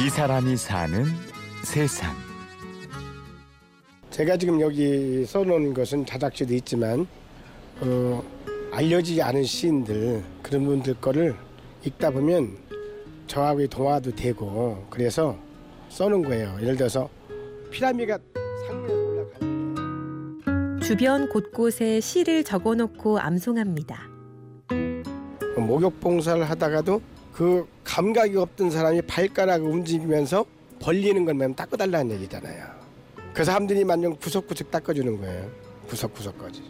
이 사람이 사는 세상. 제가 지금 여기 써놓은 것은 자작시도 있지만 어, 알려지지 않은 시인들 그런 분들 거를 읽다 보면 저하고 동화도 되고 그래서 써놓은 거예요. 예를 들어서 피라미드가 상면에 올라가는 주변 곳곳에 시를 적어놓고 암송합니다. 목욕 봉사를 하다가도 그 감각이 없던 사람이 발가락을 움직이면서 벌리는 것만 닦아달라는 얘기잖아요. 그 사람들이 만약 구석구석 닦아주는 거예요. 구석구석까지.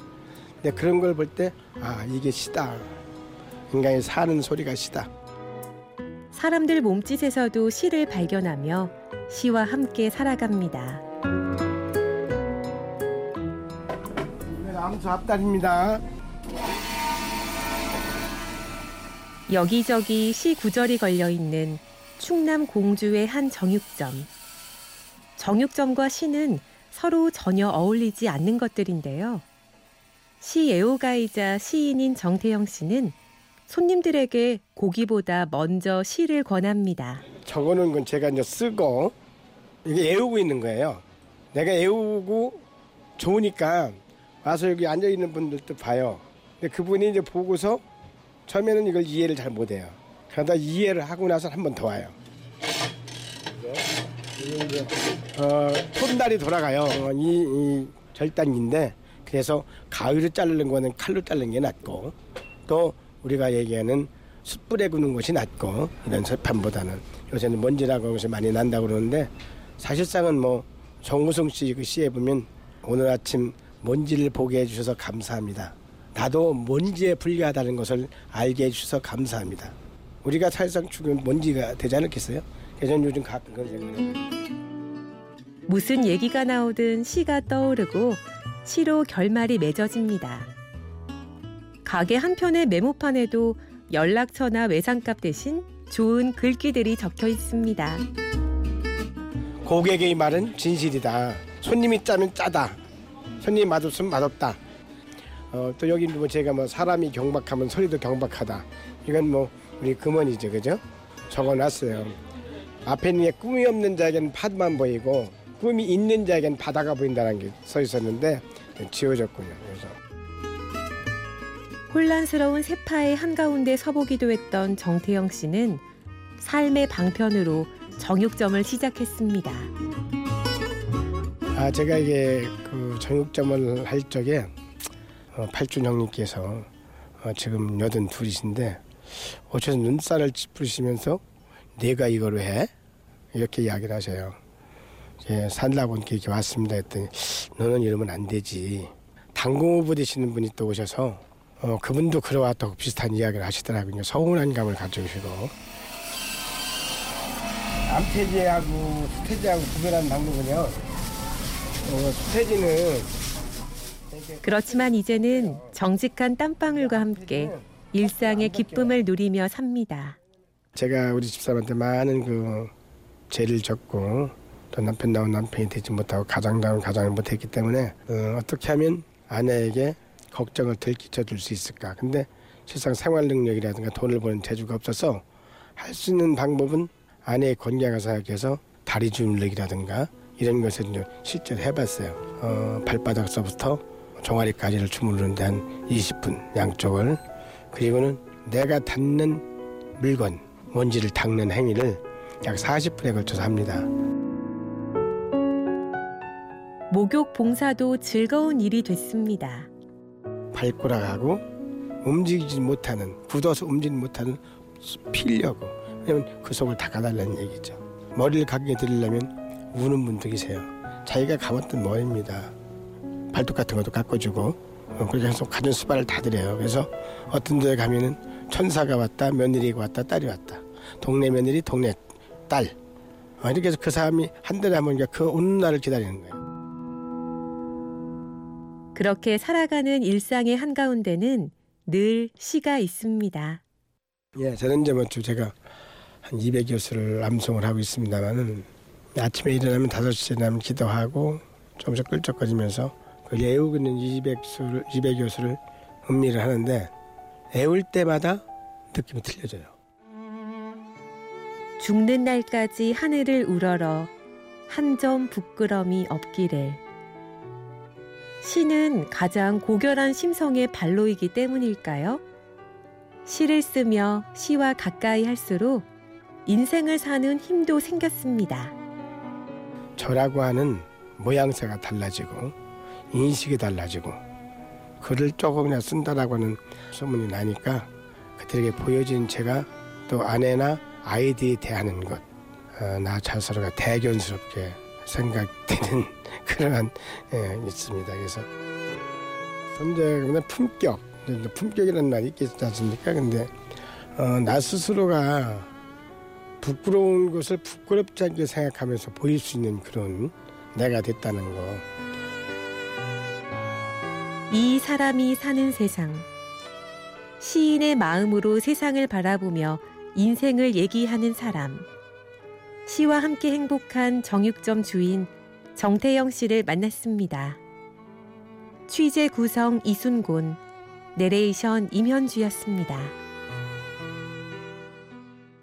근데 그런 걸 볼 때 아 이게 시다. 인간이 사는 소리가 시다. 사람들 몸짓에서도 시를 발견하며 시와 함께 살아갑니다. 네, 암수 앞달입니다. 여기저기 시 구절이 걸려 있는 충남 공주의 한 정육점. 정육점과 시는 서로 전혀 어울리지 않는 것들인데요. 시 애호가이자 시인인 정태영 씨는 손님들에게 고기보다 먼저 시를 권합니다. 적어놓은 건 제가 이제 쓰고 이게 애우고 있는 거예요. 내가 애우고 좋으니까 와서 여기 앉아 있는 분들도 봐요. 근데 그분이 이제 보고서 처음에는 이걸 이해를 잘 못해요. 그러다 이해를 하고 나서 한 번 더 와요. 어, 톱날이 돌아가요. 어, 이, 이 절단기인데 그래서 가위로 자르는 거는 칼로 자르는 게 낫고 또 우리가 얘기하는 숯불에 구는 것이 낫고 이런 설판보다는 요새는 먼지라고 해서 많이 난다고 그러는데 사실상은 뭐 정우성 씨 그 시에 보면 오늘 아침 먼지를 보게 해주셔서 감사합니다. 나도 먼지에 불리하다는 것을 알게 해주셔서 감사합니다. 우리가 사실상 죽으면 먼지가 되지 않겠어요? 저는 요즘 가끔 그런 해요. 무슨 얘기가 나오든 시가 떠오르고 시로 결말이 맺어집니다. 가게 한편의 메모판에도 연락처나 외상값 대신 좋은 글귀들이 적혀 있습니다. 고객의 말은 진실이다. 손님이 짜면 짜다. 손님이 맛없으면 맛없다. 어, 또 여기 뭐 제가 뭐 사람이 경박하면 소리도 경박하다. 이건 뭐 우리 금원이죠, 그죠? 적어놨어요. 앞에 있는 게 꿈이 없는 자에겐 파도만 보이고 꿈이 있는 자에겐 바다가 보인다는 게 써 있었는데 지워졌군요. 그래서 혼란스러운 세파의 한가운데 서보기도 했던 정태영 씨는 삶의 방편으로 정육점을 시작했습니다. 아 제가 이게 그 정육점을 할 적에 어, 팔준 형님께서 어, 지금 여든 둘이신데 어째서 눈살을 찌푸리시면서 내가 이걸 왜 해? 이렇게 이야기를 하셔요. 예, 살라고 이렇게 왔습니다 했더니 너는 이러면 안 되지. 당공후보 되시는 분이 또 오셔서 어, 그분도 그러왔다고 비슷한 이야기를 하시더라고요. 서운한 감을 가져오시고 암태지하고 수태지하고 구별하는 방법은요. 어, 수태지는 그렇지만 이제는 정직한 땀방울과 함께 일상의 기쁨을 누리며 삽니다. 제가 우리 집사람한테 많은 그 죄를 졌고 또 남편 나온 남편이 되지 못하고 가장 나온 가장을 못했기 때문에 어, 떻게 하면 아내에게 걱정을 덜 끼쳐줄 수 있을까. 근데 실상 생활 능력이라든가 돈을 버는 재주가 없어서 할 수 있는 방법은 아내의 건강을 생각해서 다리 주물르기라든가 이런 것을 좀 실제로 해봤어요. 어, 발바닥서부터 종아리까지를 주무르는 데 한 20분 양쪽을 그리고는 내가 닿는 물건 먼지를 닦는 행위를 약 40분에 걸쳐서 합니다. 목욕 봉사도 즐거운 일이 됐습니다. 발꼬락하고 움직이지 못하는 굳어서 움직이지 못하는 피려고 왜냐면 그 속을 닦아달라는 얘기죠. 머리를 가게 드리려면 우는 분도 계세요. 자기가 감았던 머리입니다. 발톱 같은 것도 깎아주고 어, 그렇게 해서 가진 수발을 다 드려요. 그래서 어떤 데 가면은 천사가 왔다, 며느리가 왔다, 딸이 왔다. 동네 며느리, 동네 딸. 어, 이렇게 해서 그 사람이 한 달에 한번 그 오는 날을 기다리는 거예요. 그렇게 살아가는 일상의 한가운데는 늘 시가 있습니다. 예, 저는 이제 뭐 제가 한 200여 수를 암송을 하고 있습니다만은 아침에 일어나면 5시에 나면 기도하고 조금씩 끌적거리면서 그 애우고 있는 200수를 200여 수를 음미를 하는데 애울 때마다 느낌이 틀려져요. 죽는 날까지 하늘을 우러러 한 점 부끄럼이 없기를. 시는 가장 고결한 심성의 발로이기 때문일까요? 시를 쓰며 시와 가까이 할수록 인생을 사는 힘도 생겼습니다. 저라고 하는 모양새가 달라지고 인식이 달라지고 글을 조금이나 쓴다라고 하는 소문이 나니까 그들에게 보여진 제가 또 아내나 아이들이 대하는 것, 어, 나 자서로가 대견스럽게 생각되는 그러한 예, 있습니다. 그래서 존재의 품격, 품격이라는 말이 있지 않습니까? 근데 어, 나 스스로가 부끄러운 것을 부끄럽지 않게 생각하면서 보일 수 있는 그런 내가 됐다는 거. 이 사람이 사는 세상. 시인의 마음으로 세상을 바라보며 인생을 얘기하는 사람. 시와 함께 행복한 정육점 주인 정태영 씨를 만났습니다. 취재 구성 이순곤, 내레이션 임현주였습니다.